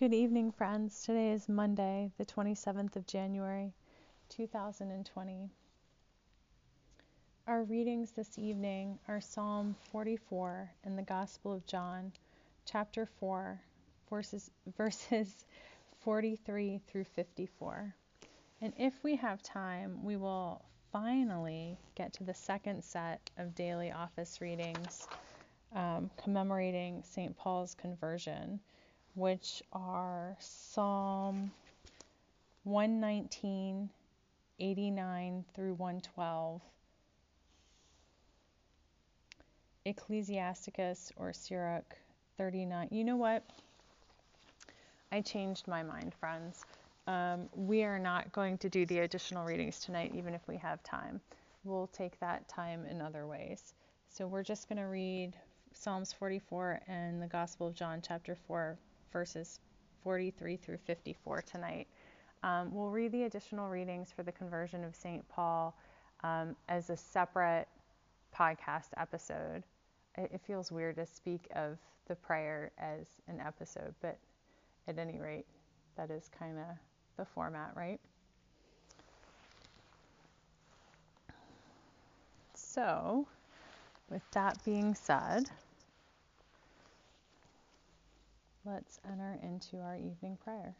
Good evening, friends. Today is Monday, the 27th of January, 2020. Our readings this evening are Psalm 44 and the Gospel of John, chapter 4, verses, verses 43 through 54. And if we have time, we will finally get to the second set of daily office readings um, commemorating St. Paul's conversion which are Psalm 119, 89 through 112, Ecclesiasticus or Sirach 39. You know what? I changed my mind, friends. Um, we are not going to do the additional readings tonight, even if we have time. We'll take that time in other ways. So we're just going to read Psalms 44 and the Gospel of John, chapter 4, verses 43 through 54 tonight. Um, we'll read the additional readings for the conversion of St. Paul um, as a separate podcast episode. It, it feels weird to speak of the prayer as an episode, but at any rate, that is kind of the format, right? So, with that being said, Let's enter into our evening prayer.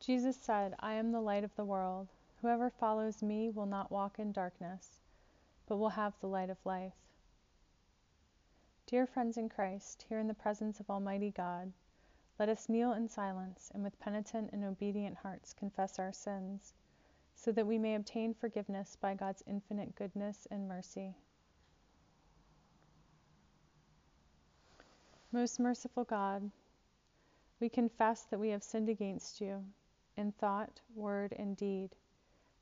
Jesus said, I am the light of the world. Whoever follows me will not walk in darkness, but will have the light of life. Dear friends in Christ, here in the presence of Almighty God, let us kneel in silence and with penitent and obedient hearts confess our sins, so that we may obtain forgiveness by God's infinite goodness and mercy. Most merciful God, we confess that we have sinned against you in thought, word, and deed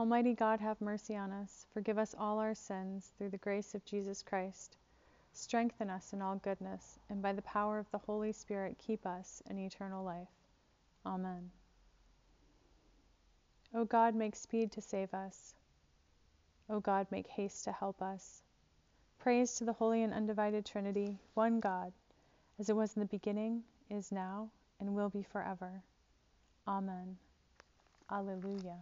Almighty God, have mercy on us. Forgive us all our sins through the grace of Jesus Christ. Strengthen us in all goodness, and by the power of the Holy Spirit, keep us in eternal life. Amen. O God, make speed to save us. O God, make haste to help us. Praise to the Holy and Undivided Trinity, one God, as it was in the beginning, is now, and will be forever. Amen. Alleluia.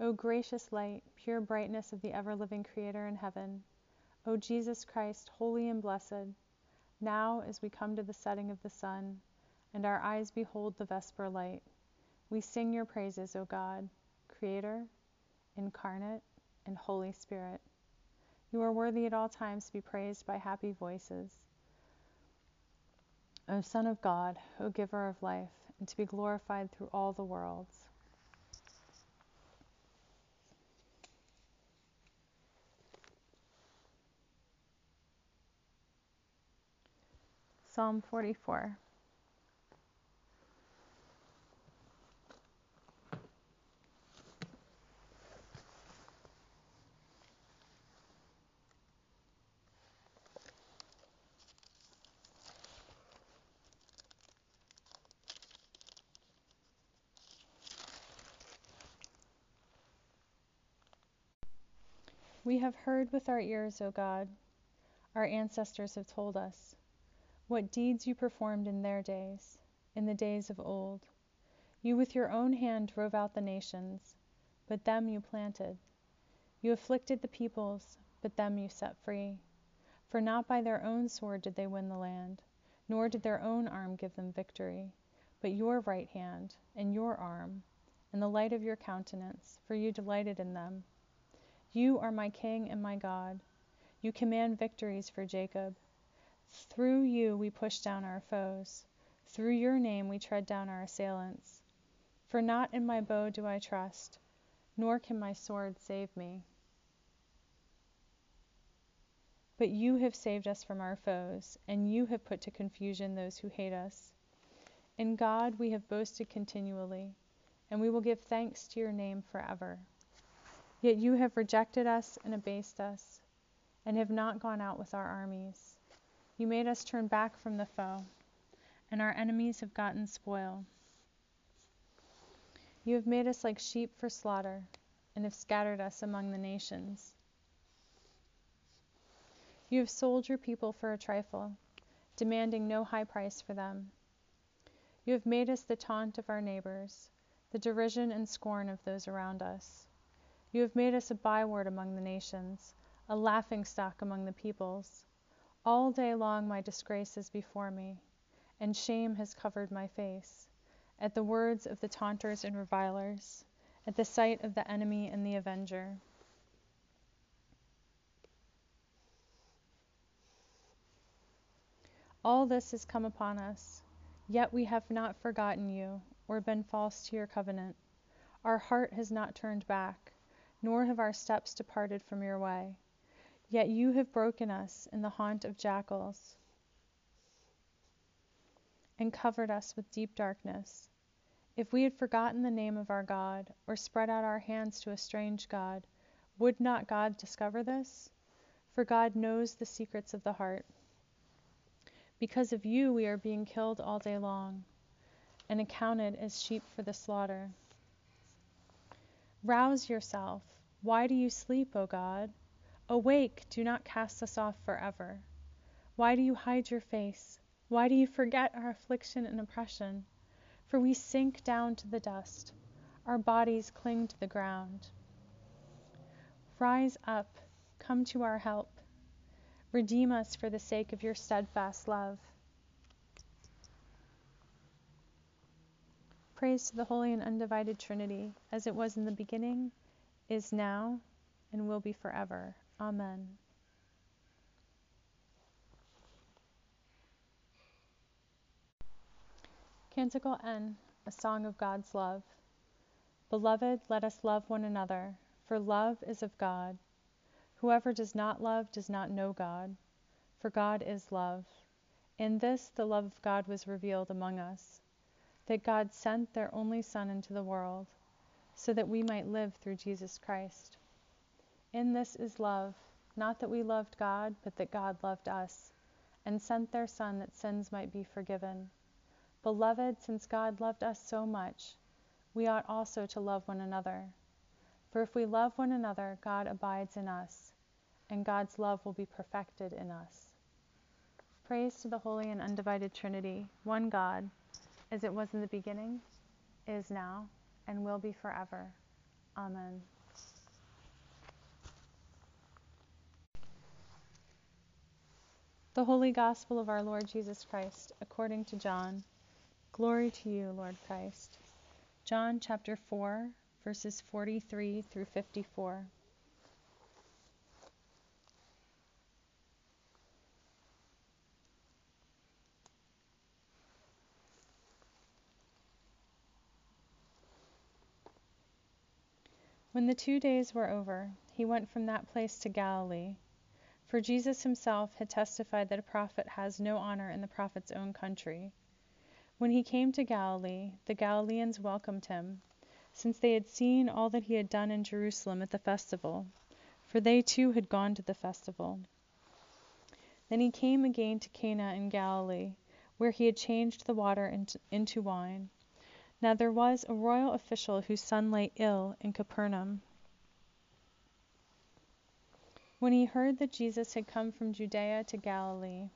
O gracious light, pure brightness of the ever living Creator in heaven, O Jesus Christ, holy and blessed, now as we come to the setting of the sun, and our eyes behold the vesper light, we sing your praises, O God, Creator, incarnate, and Holy Spirit. You are worthy at all times to be praised by happy voices. O Son of God, O Giver of life, and to be glorified through all the worlds. Psalm 44. We have heard with our ears, O God. Our ancestors have told us what deeds you performed in their days, in the days of old. You with your own hand drove out the nations, but them you planted. You afflicted the peoples, but them you set free. For not by their own sword did they win the land, nor did their own arm give them victory, but your right hand, and your arm, and the light of your countenance, for you delighted in them. You are my King and my God. You command victories for Jacob. Through you we push down our foes. Through your name we tread down our assailants. For not in my bow do I trust, nor can my sword save me. But you have saved us from our foes, and you have put to confusion those who hate us. In God we have boasted continually, and we will give thanks to your name forever. Yet you have rejected us and abased us, and have not gone out with our armies. You made us turn back from the foe, and our enemies have gotten spoil. You have made us like sheep for slaughter, and have scattered us among the nations. You have sold your people for a trifle, demanding no high price for them. You have made us the taunt of our neighbors, the derision and scorn of those around us. You have made us a byword among the nations, a laughing stock among the peoples. All day long my disgrace is before me, and shame has covered my face, at the words of the taunters and revilers, at the sight of the enemy and the avenger. All this has come upon us, yet we have not forgotten you, or been false to your covenant. Our heart has not turned back nor have our steps departed from your way. Yet you have broken us in the haunt of jackals and covered us with deep darkness. If we had forgotten the name of our God, or spread out our hands to a strange God, would not God discover this? For God knows the secrets of the heart. Because of you, we are being killed all day long and accounted as sheep for the slaughter. Rouse yourself. Why do you sleep, O God? Awake, do not cast us off forever. Why do you hide your face? Why do you forget our affliction and oppression? For we sink down to the dust, our bodies cling to the ground. Rise up, come to our help. Redeem us for the sake of your steadfast love. Praise to the Holy and Undivided Trinity, as it was in the beginning is now, and will be forever. Amen. Canticle N, a song of God's love. Beloved, let us love one another, for love is of God. Whoever does not love does not know God, for God is love. In this the love of God was revealed among us, that God sent their only Son into the world so that we might live through Jesus Christ. In this is love, not that we loved God, but that God loved us, and sent their Son that sins might be forgiven. Beloved, since God loved us so much, we ought also to love one another. For if we love one another, God abides in us, and God's love will be perfected in us. Praise to the Holy and Undivided Trinity, one God, as it was in the beginning, is now, and will be forever. Amen. The Holy Gospel of our Lord Jesus Christ, according to John. Glory to you, Lord Christ. John chapter 4, verses 43 through 54. When the two days were over, he went from that place to Galilee. For Jesus himself had testified that a prophet has no honor in the prophet's own country. When he came to Galilee, the Galileans welcomed him, since they had seen all that he had done in Jerusalem at the festival, for they too had gone to the festival. Then he came again to Cana in Galilee, where he had changed the water into wine. Now there was a royal official whose son lay ill in Capernaum. When he heard that Jesus had come from Judea to Galilee,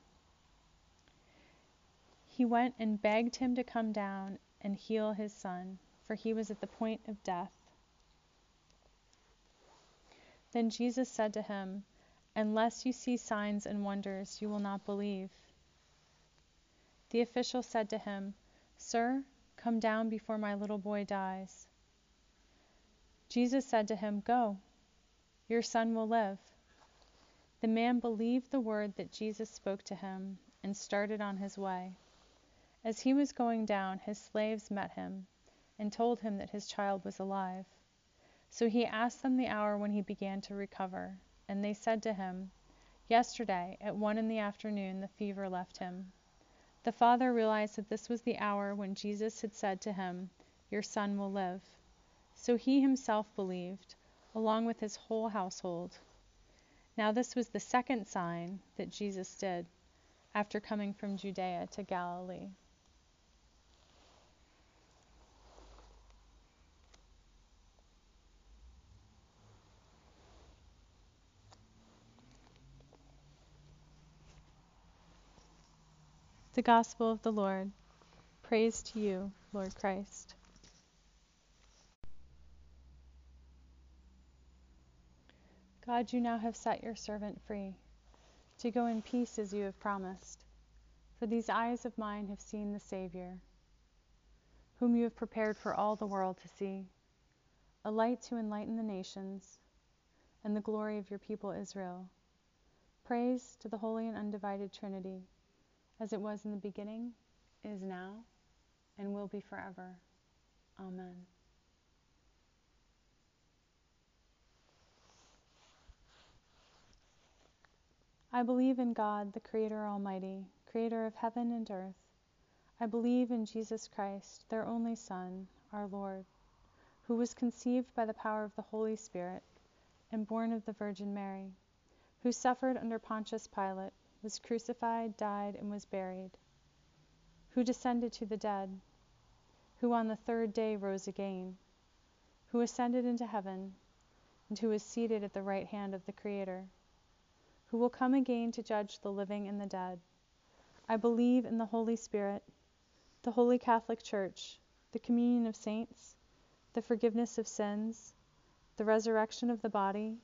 he went and begged him to come down and heal his son, for he was at the point of death. Then Jesus said to him, Unless you see signs and wonders, you will not believe. The official said to him, Sir, Come down before my little boy dies. Jesus said to him, Go. Your son will live. The man believed the word that Jesus spoke to him and started on his way. As he was going down, his slaves met him and told him that his child was alive. So he asked them the hour when he began to recover, and they said to him, Yesterday, at one in the afternoon, the fever left him. The father realized that this was the hour when Jesus had said to him, Your son will live. So he himself believed, along with his whole household. Now, this was the second sign that Jesus did after coming from Judea to Galilee. The Gospel of the Lord. Praise to you, Lord Christ. God, you now have set your servant free to go in peace as you have promised. For these eyes of mine have seen the Savior, whom you have prepared for all the world to see, a light to enlighten the nations, and the glory of your people Israel. Praise to the holy and undivided Trinity as it was in the beginning, is now, and will be forever. Amen. I believe in God, the Creator Almighty, Creator of heaven and earth. I believe in Jesus Christ, their only Son, our Lord, who was conceived by the power of the Holy Spirit and born of the Virgin Mary, who suffered under Pontius Pilate was crucified, died, and was buried, who descended to the dead, who on the third day rose again, who ascended into heaven, and who is seated at the right hand of the Creator, who will come again to judge the living and the dead. I believe in the Holy Spirit, the Holy Catholic Church, the communion of saints, the forgiveness of sins, the resurrection of the body,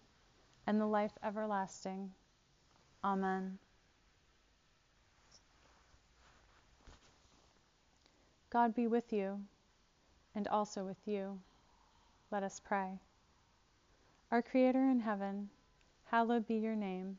and the life everlasting. Amen. God be with you and also with you. Let us pray. Our Creator in heaven, hallowed be your name.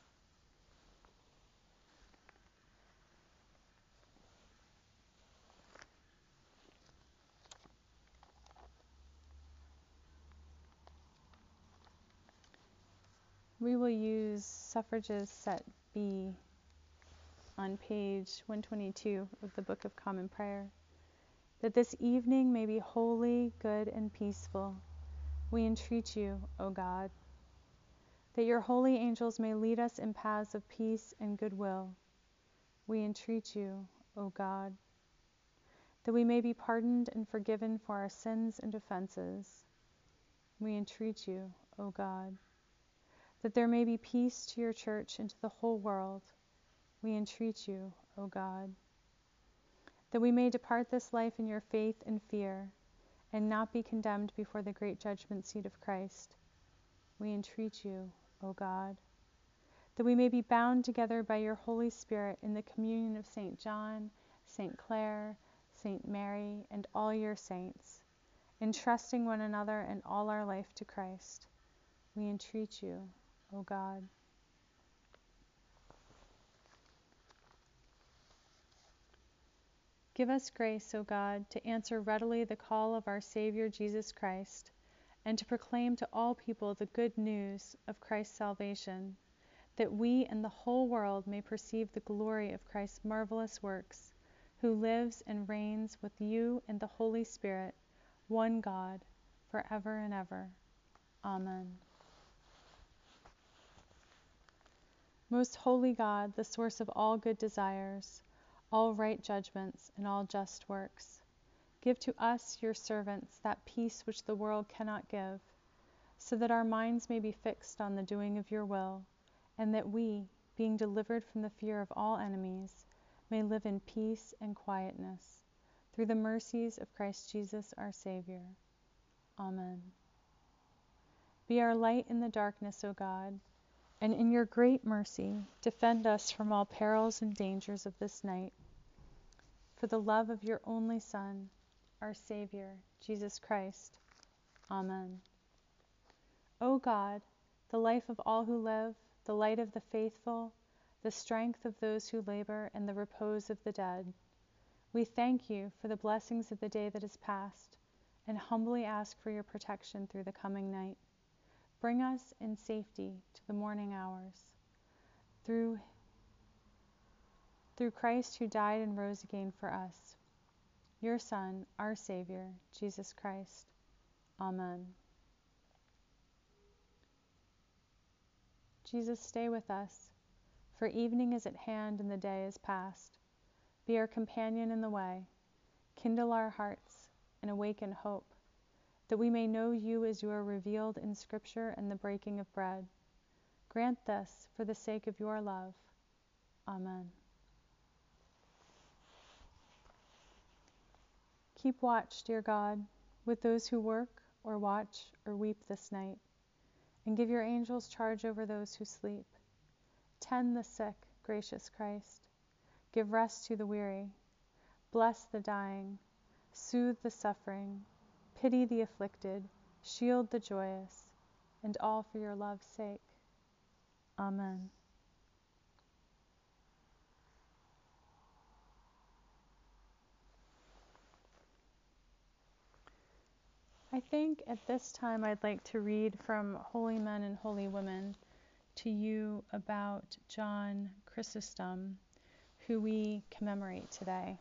We will use suffrages set B on page 122 of the Book of Common Prayer that this evening may be holy, good, and peaceful. We entreat you, O God, that your holy angels may lead us in paths of peace and goodwill. We entreat you, O God, that we may be pardoned and forgiven for our sins and offenses. We entreat you, O God, that there may be peace to your church and to the whole world. We entreat you, O God that we may depart this life in your faith and fear, and not be condemned before the great judgment seat of Christ. We entreat you, O God, that we may be bound together by your Holy Spirit in the communion of St. John, St. Clare, St. Mary, and all your saints, entrusting one another and all our life to Christ. We entreat you, O God. Give us grace, O God, to answer readily the call of our Savior Jesus Christ, and to proclaim to all people the good news of Christ's salvation, that we and the whole world may perceive the glory of Christ's marvelous works, who lives and reigns with you and the Holy Spirit, one God, for ever and ever. Amen. Most holy God, the source of all good desires, all right judgments, and all just works. Give to us, your servants, that peace which the world cannot give, so that our minds may be fixed on the doing of your will, and that we, being delivered from the fear of all enemies, may live in peace and quietness. Through the mercies of Christ Jesus our Savior. Amen. Be our light in the darkness, O God, and in your great mercy defend us from all perils and dangers of this night. For the love of your only Son, our Savior, Jesus Christ. Amen. O God, the life of all who live, the light of the faithful, the strength of those who labor, and the repose of the dead. We thank you for the blessings of the day that is past, and humbly ask for your protection through the coming night. Bring us in safety to the morning hours. Through, through Christ who died and rose again for us, your Son, our Savior, Jesus Christ. Amen. Jesus, stay with us for evening is at hand and the day is past. Be our companion in the way, kindle our hearts, and awaken hope, that we may know you as you are revealed in Scripture and the breaking of bread. Grant this for the sake of your love. Amen. Keep watch, dear God, with those who work or watch or weep this night, and give your angels charge over those who sleep. Tend the sick, gracious Christ. Give rest to the weary. Bless the dying. Soothe the suffering. Pity the afflicted. Shield the joyous. And all for your love's sake. Amen. I think at this time I'd like to read from Holy Men and Holy Women to you about John Chrysostom, who we commemorate today.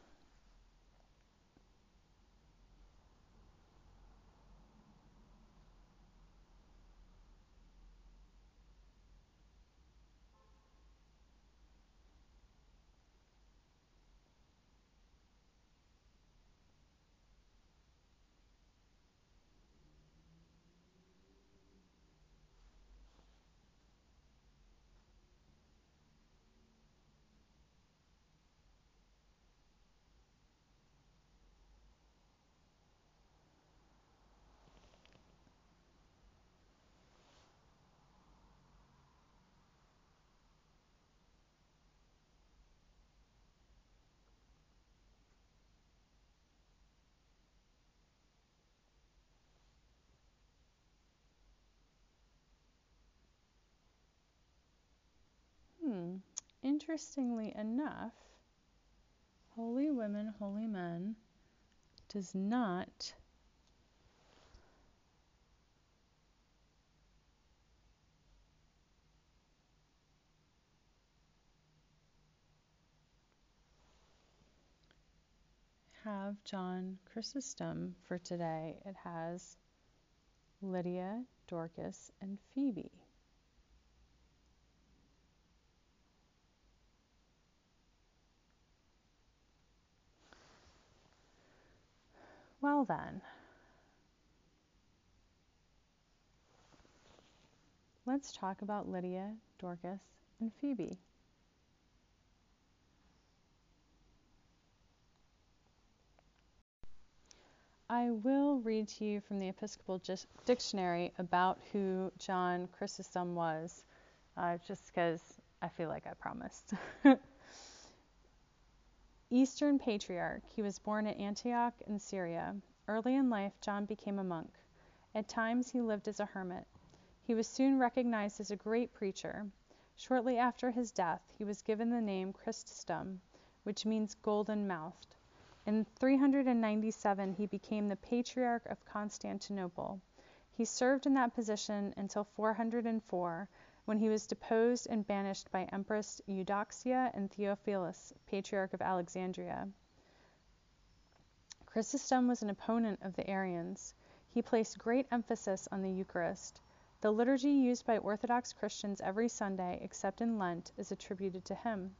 Interestingly enough, Holy Women, Holy Men does not have John Chrysostom for today. It has Lydia, Dorcas, and Phoebe. Well, then, let's talk about Lydia, Dorcas, and Phoebe. I will read to you from the Episcopal Dictionary about who John Chrysostom was, uh, just because I feel like I promised. Eastern Patriarch, he was born at Antioch in Syria. Early in life, John became a monk. At times, he lived as a hermit. He was soon recognized as a great preacher. Shortly after his death, he was given the name Chrysostom, which means golden mouthed. In 397, he became the Patriarch of Constantinople. He served in that position until 404, when he was deposed and banished by Empress Eudoxia and Theophilus, Patriarch of Alexandria. Chrysostom was an opponent of the Arians. He placed great emphasis on the Eucharist. The liturgy used by Orthodox Christians every Sunday, except in Lent, is attributed to him.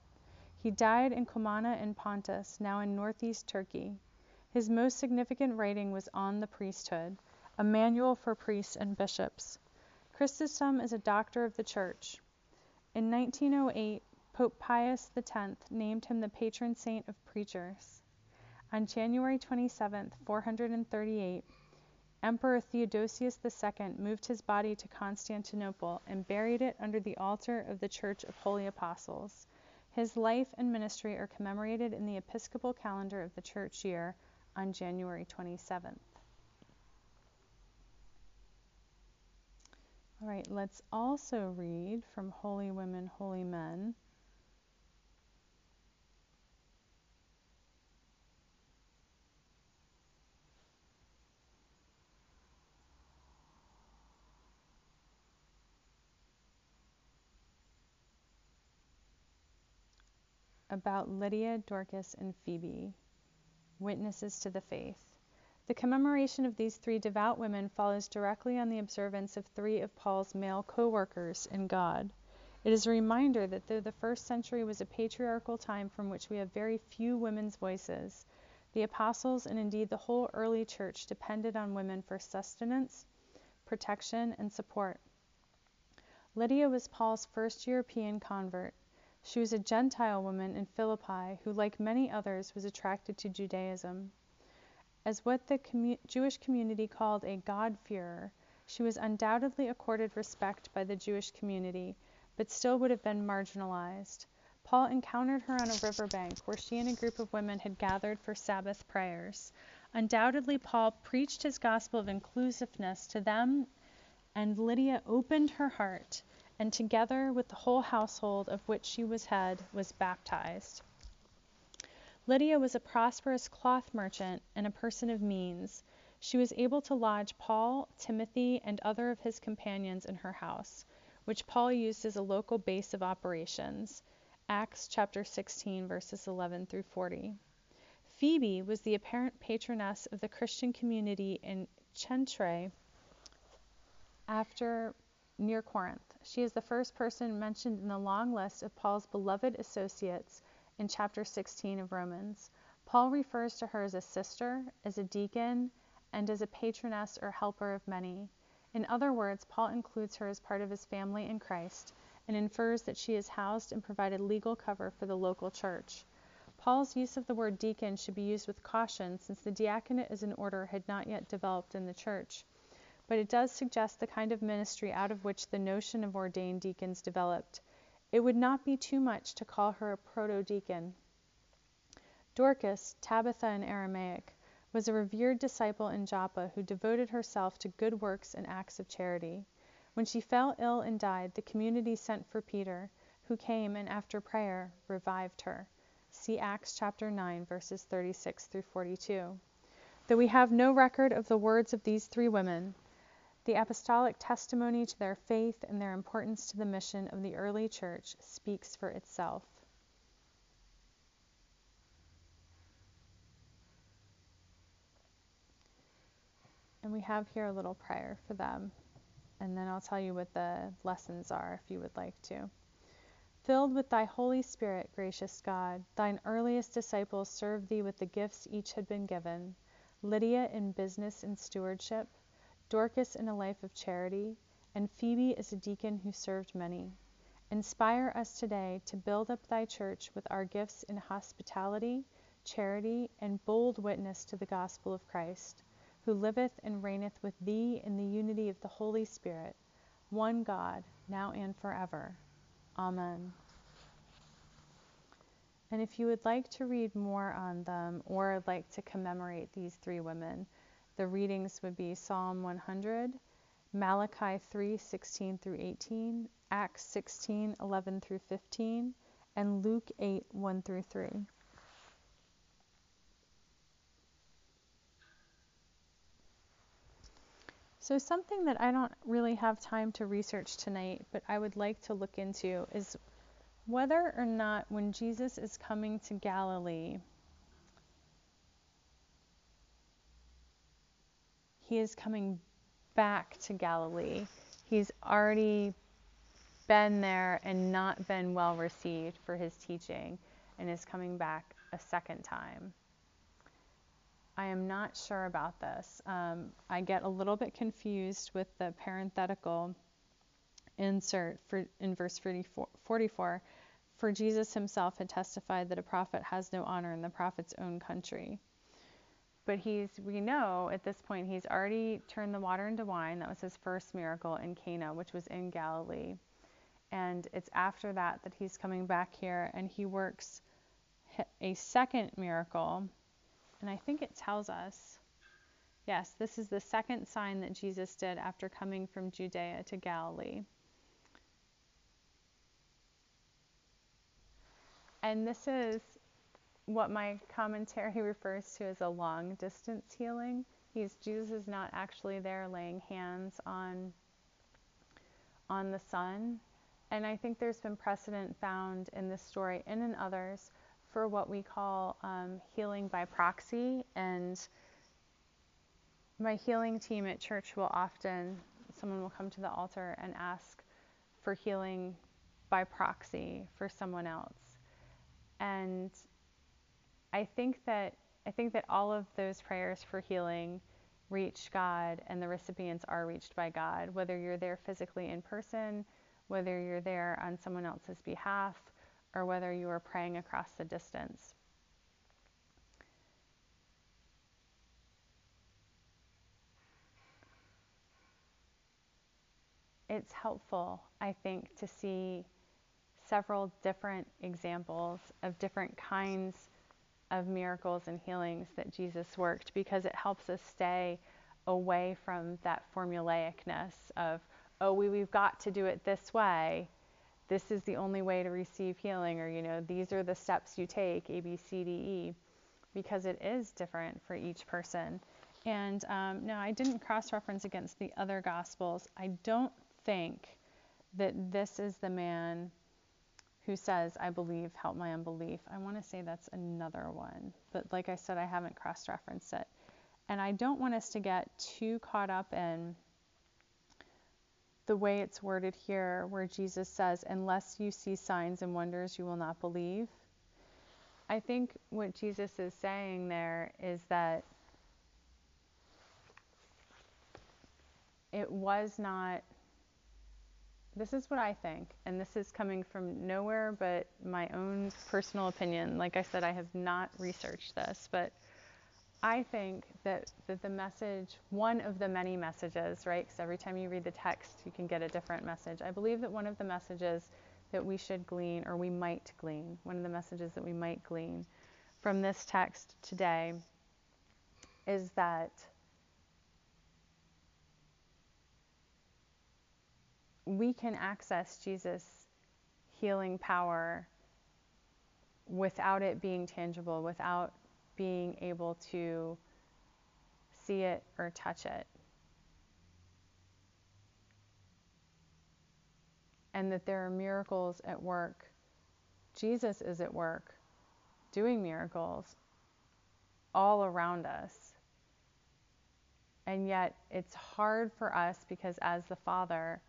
He died in Comana in Pontus, now in northeast Turkey. His most significant writing was on the priesthood, a manual for priests and bishops. Chrysostom is a doctor of the Church. In 1908, Pope Pius X named him the patron saint of preachers. On January 27, 438, Emperor Theodosius II moved his body to Constantinople and buried it under the altar of the Church of Holy Apostles. His life and ministry are commemorated in the episcopal calendar of the church year on January 27th. All right, let's also read from Holy Women, Holy Men. About Lydia, Dorcas, and Phoebe, witnesses to the faith. The commemoration of these three devout women follows directly on the observance of three of Paul's male co workers in God. It is a reminder that though the first century was a patriarchal time from which we have very few women's voices, the apostles and indeed the whole early church depended on women for sustenance, protection, and support. Lydia was Paul's first European convert. She was a Gentile woman in Philippi who, like many others, was attracted to Judaism. As what the commu- Jewish community called a God-fearer, she was undoubtedly accorded respect by the Jewish community, but still would have been marginalized. Paul encountered her on a riverbank where she and a group of women had gathered for Sabbath prayers. Undoubtedly, Paul preached his gospel of inclusiveness to them, and Lydia opened her heart, and together with the whole household of which she was head, was baptized. Lydia was a prosperous cloth merchant and a person of means. She was able to lodge Paul, Timothy, and other of his companions in her house, which Paul used as a local base of operations. Acts chapter 16 verses 11 through 40. Phoebe was the apparent patroness of the Christian community in Cenchreae after near Corinth. She is the first person mentioned in the long list of Paul's beloved associates in chapter 16 of Romans. Paul refers to her as a sister, as a deacon, and as a patroness or helper of many. In other words, Paul includes her as part of his family in Christ and infers that she has housed and provided legal cover for the local church. Paul's use of the word deacon should be used with caution since the diaconate as an order had not yet developed in the church. But it does suggest the kind of ministry out of which the notion of ordained deacons developed. It would not be too much to call her a proto-deacon. Dorcas, Tabitha in Aramaic, was a revered disciple in Joppa who devoted herself to good works and acts of charity. When she fell ill and died, the community sent for Peter, who came and after prayer revived her. See Acts chapter 9 verses 36 through 42. Though we have no record of the words of these three women, the apostolic testimony to their faith and their importance to the mission of the early church speaks for itself. And we have here a little prayer for them. And then I'll tell you what the lessons are if you would like to. Filled with thy Holy Spirit, gracious God, thine earliest disciples served thee with the gifts each had been given Lydia in business and stewardship, Dorcas in a life of charity, and Phoebe as a deacon who served many. Inspire us today to build up thy church with our gifts in hospitality, charity, and bold witness to the gospel of Christ, who liveth and reigneth with thee in the unity of the Holy Spirit, one God, now and forever. Amen. And if you would like to read more on them or like to commemorate these three women, the readings would be Psalm 100, Malachi 3 16 through 18, Acts 16 11 through 15, and Luke 8 1 through 3. So, something that I don't really have time to research tonight, but I would like to look into is whether or not when Jesus is coming to Galilee, he is coming back to Galilee. He's already been there and not been well received for his teaching and is coming back a second time. I am not sure about this. Um, I get a little bit confused with the parenthetical insert for, in verse 44, For Jesus himself had testified that a prophet has no honor in the prophet's own country. But he's, we know at this point, he's already turned the water into wine. That was his first miracle in Cana, which was in Galilee. And it's after that that he's coming back here and he works a second miracle. And I think it tells us yes, this is the second sign that Jesus did after coming from Judea to Galilee. And this is what my commentary refers to as a long distance healing. He's Jesus is not actually there laying hands on on the son. And I think there's been precedent found in this story and in others for what we call um, healing by proxy. And my healing team at church will often, someone will come to the altar and ask for healing by proxy for someone else. And I think that I think that all of those prayers for healing reach God and the recipients are reached by God, whether you're there physically in person, whether you're there on someone else's behalf, or whether you are praying across the distance. It's helpful, I think, to see several different examples of different kinds of miracles and healings that Jesus worked because it helps us stay away from that formulaicness of, oh, we, we've got to do it this way. This is the only way to receive healing, or, you know, these are the steps you take, A, B, C, D, E, because it is different for each person. And um, no, I didn't cross reference against the other gospels. I don't think that this is the man who says, I believe, help my unbelief. I want to say that's another one. But like I said, I haven't cross referenced it. And I don't want us to get too caught up in the way it's worded here, where Jesus says, Unless you see signs and wonders, you will not believe. I think what Jesus is saying there is that it was not this is what I think, and this is coming from nowhere but my own personal opinion. Like I said, I have not researched this, but I think that, that the message, one of the many messages, right? Because every time you read the text, you can get a different message. I believe that one of the messages that we should glean, or we might glean, one of the messages that we might glean from this text today is that we can access Jesus' healing power without it being tangible, without being able to see it or touch it. And that there are miracles at work. Jesus is at work doing miracles all around us. And yet it's hard for us because, as the Father,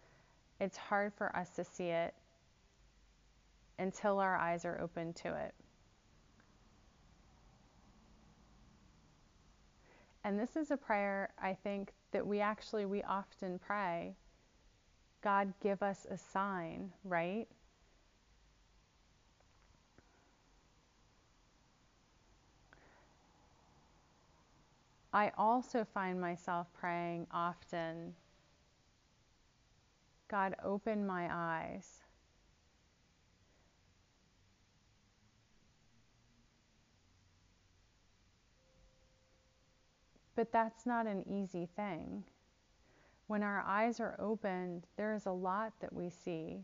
it's hard for us to see it until our eyes are open to it. And this is a prayer I think that we actually we often pray. God give us a sign, right? I also find myself praying often God, open my eyes. But that's not an easy thing. When our eyes are opened, there is a lot that we see.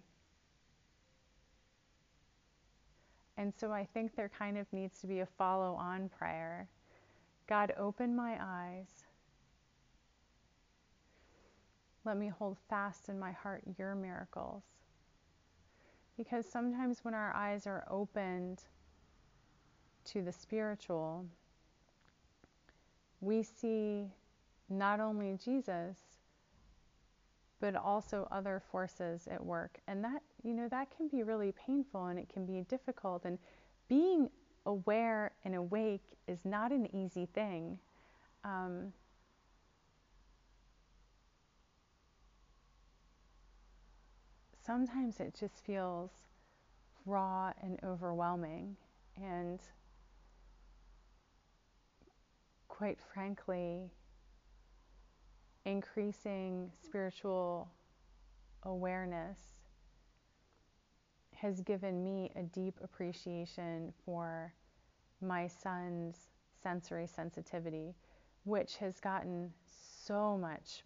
And so I think there kind of needs to be a follow on prayer. God, open my eyes let me hold fast in my heart your miracles. Because sometimes when our eyes are opened to the spiritual, we see not only Jesus, but also other forces at work. And that, you know, that can be really painful and it can be difficult. And being aware and awake is not an easy thing. Um, sometimes it just feels raw and overwhelming. And quite frankly, increasing spiritual awareness has given me a deep appreciation for my son's sensory sensitivity, which has gotten so much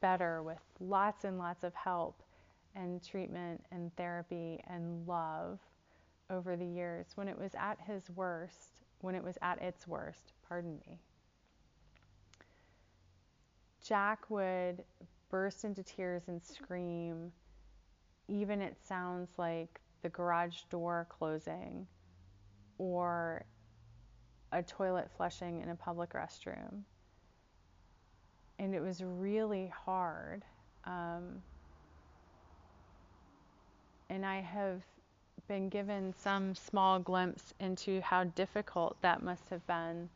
better with lots and lots of help and treatment and therapy and love over the years. When it was at his worst, when it was at its worst, pardon me, Jack would burst into tears and scream. Even it sounds like the garage door closing or a toilet flushing in a public restroom. And it was really hard. Um, and I have been given some small glimpse into how difficult that must have been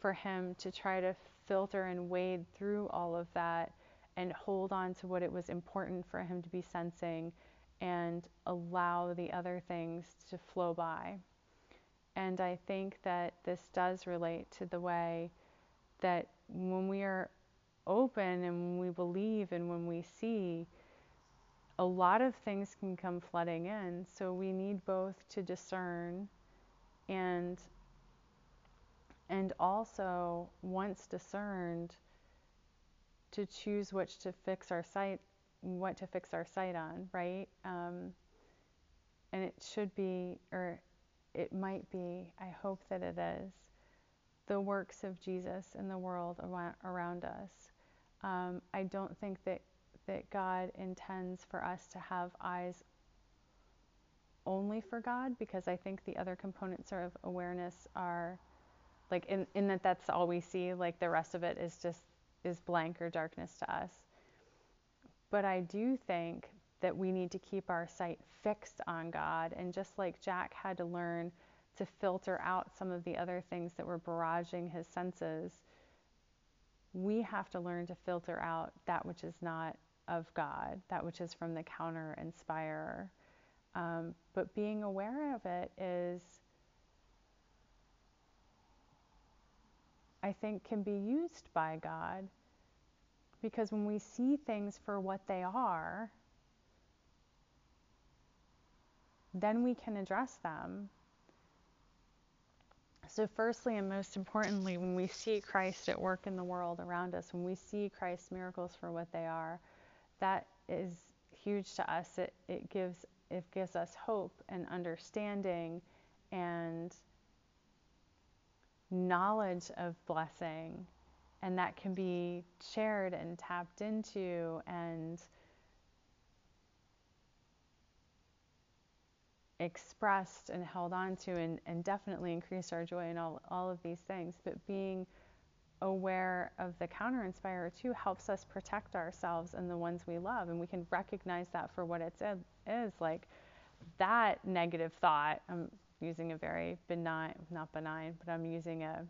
for him to try to filter and wade through all of that and hold on to what it was important for him to be sensing and allow the other things to flow by. And I think that this does relate to the way that when we are open and we believe and when we see, a lot of things can come flooding in. So we need both to discern and and also once discerned to choose which to fix our sight what to fix our sight on right um, and it should be or it might be i hope that it is the works of jesus in the world around us um, i don't think that that god intends for us to have eyes only for god because i think the other components of awareness are like in, in that that's all we see like the rest of it is just is blank or darkness to us. But i do think that we need to keep our sight fixed on god and just like jack had to learn to filter out some of the other things that were barraging his senses we have to learn to filter out that which is not of god that which is from the counter inspirer um, but being aware of it is I think, can be used by God. Because when we see things for what they are, then we can address them. So, firstly and most importantly, when we see Christ at work in the world around us, when we see Christ's miracles for what they are, that is huge to us. It, it gives it gives us hope and understanding and knowledge of blessing and that can be shared and tapped into and expressed and held on to and, and definitely increase our joy in all, all of these things but being aware of the counter inspirer too helps us protect ourselves and the ones we love and we can recognize that for what it is like that negative thought i'm using a very benign, not benign, but I'm using a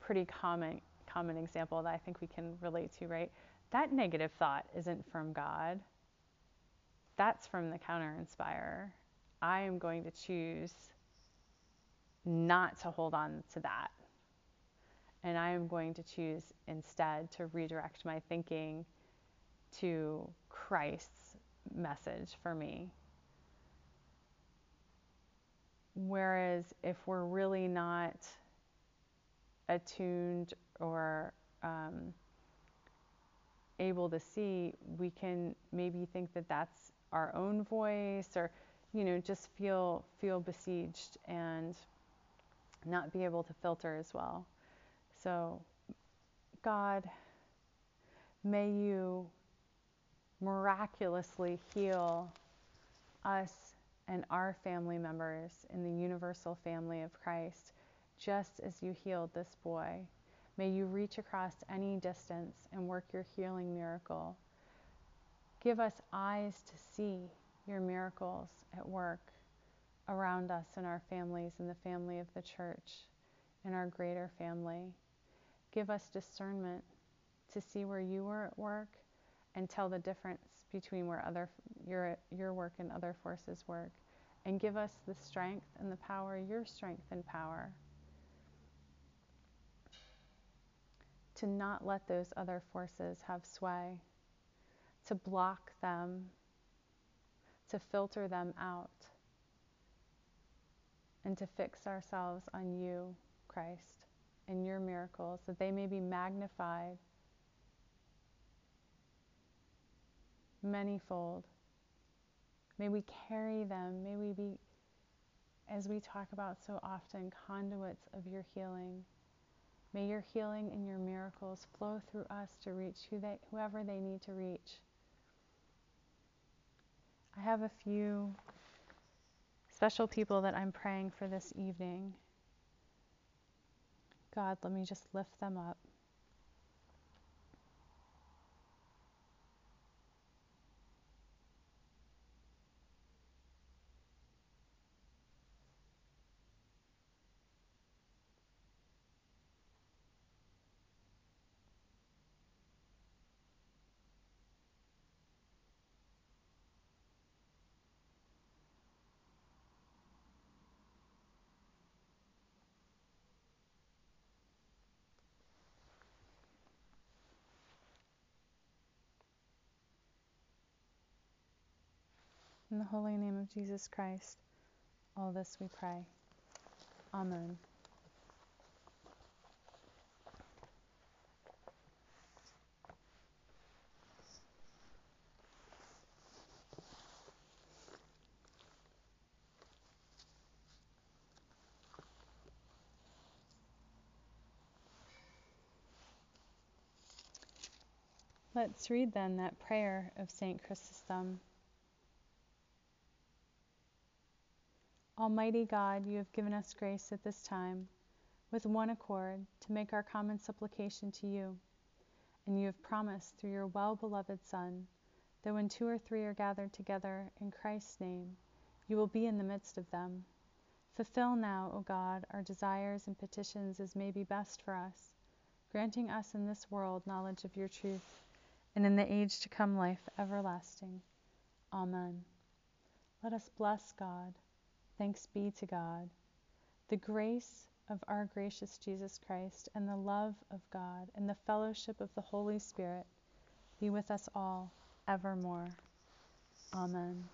pretty common common example that I think we can relate to, right? That negative thought isn't from God. That's from the counter inspire. I am going to choose not to hold on to that. And I am going to choose instead to redirect my thinking to Christ's message for me Whereas if we're really not attuned or um, able to see, we can maybe think that that's our own voice or, you know, just feel feel besieged and not be able to filter as well. So, God, may you miraculously heal us and our family members in the universal family of Christ, just as you healed this boy. May you reach across any distance and work your healing miracle. Give us eyes to see your miracles at work around us and our families and the family of the church and our greater family. Give us discernment to see where you are at work and tell the difference between where other your your work and other forces work. And give us the strength and the power, your strength and power, to not let those other forces have sway, to block them, to filter them out, and to fix ourselves on you, Christ, and your miracles, that they may be magnified manyfold. May we carry them. May we be, as we talk about so often, conduits of your healing. May your healing and your miracles flow through us to reach who they, whoever they need to reach. I have a few special people that I'm praying for this evening. God, let me just lift them up. In the holy name of Jesus Christ, all this we pray. Amen. Let's read then that prayer of St. Chrysostom. Almighty God, you have given us grace at this time, with one accord, to make our common supplication to you. And you have promised through your well beloved Son that when two or three are gathered together in Christ's name, you will be in the midst of them. Fulfill now, O God, our desires and petitions as may be best for us, granting us in this world knowledge of your truth, and in the age to come life everlasting. Amen. Let us bless God. Thanks be to God. The grace of our gracious Jesus Christ and the love of God and the fellowship of the Holy Spirit be with us all evermore. Amen.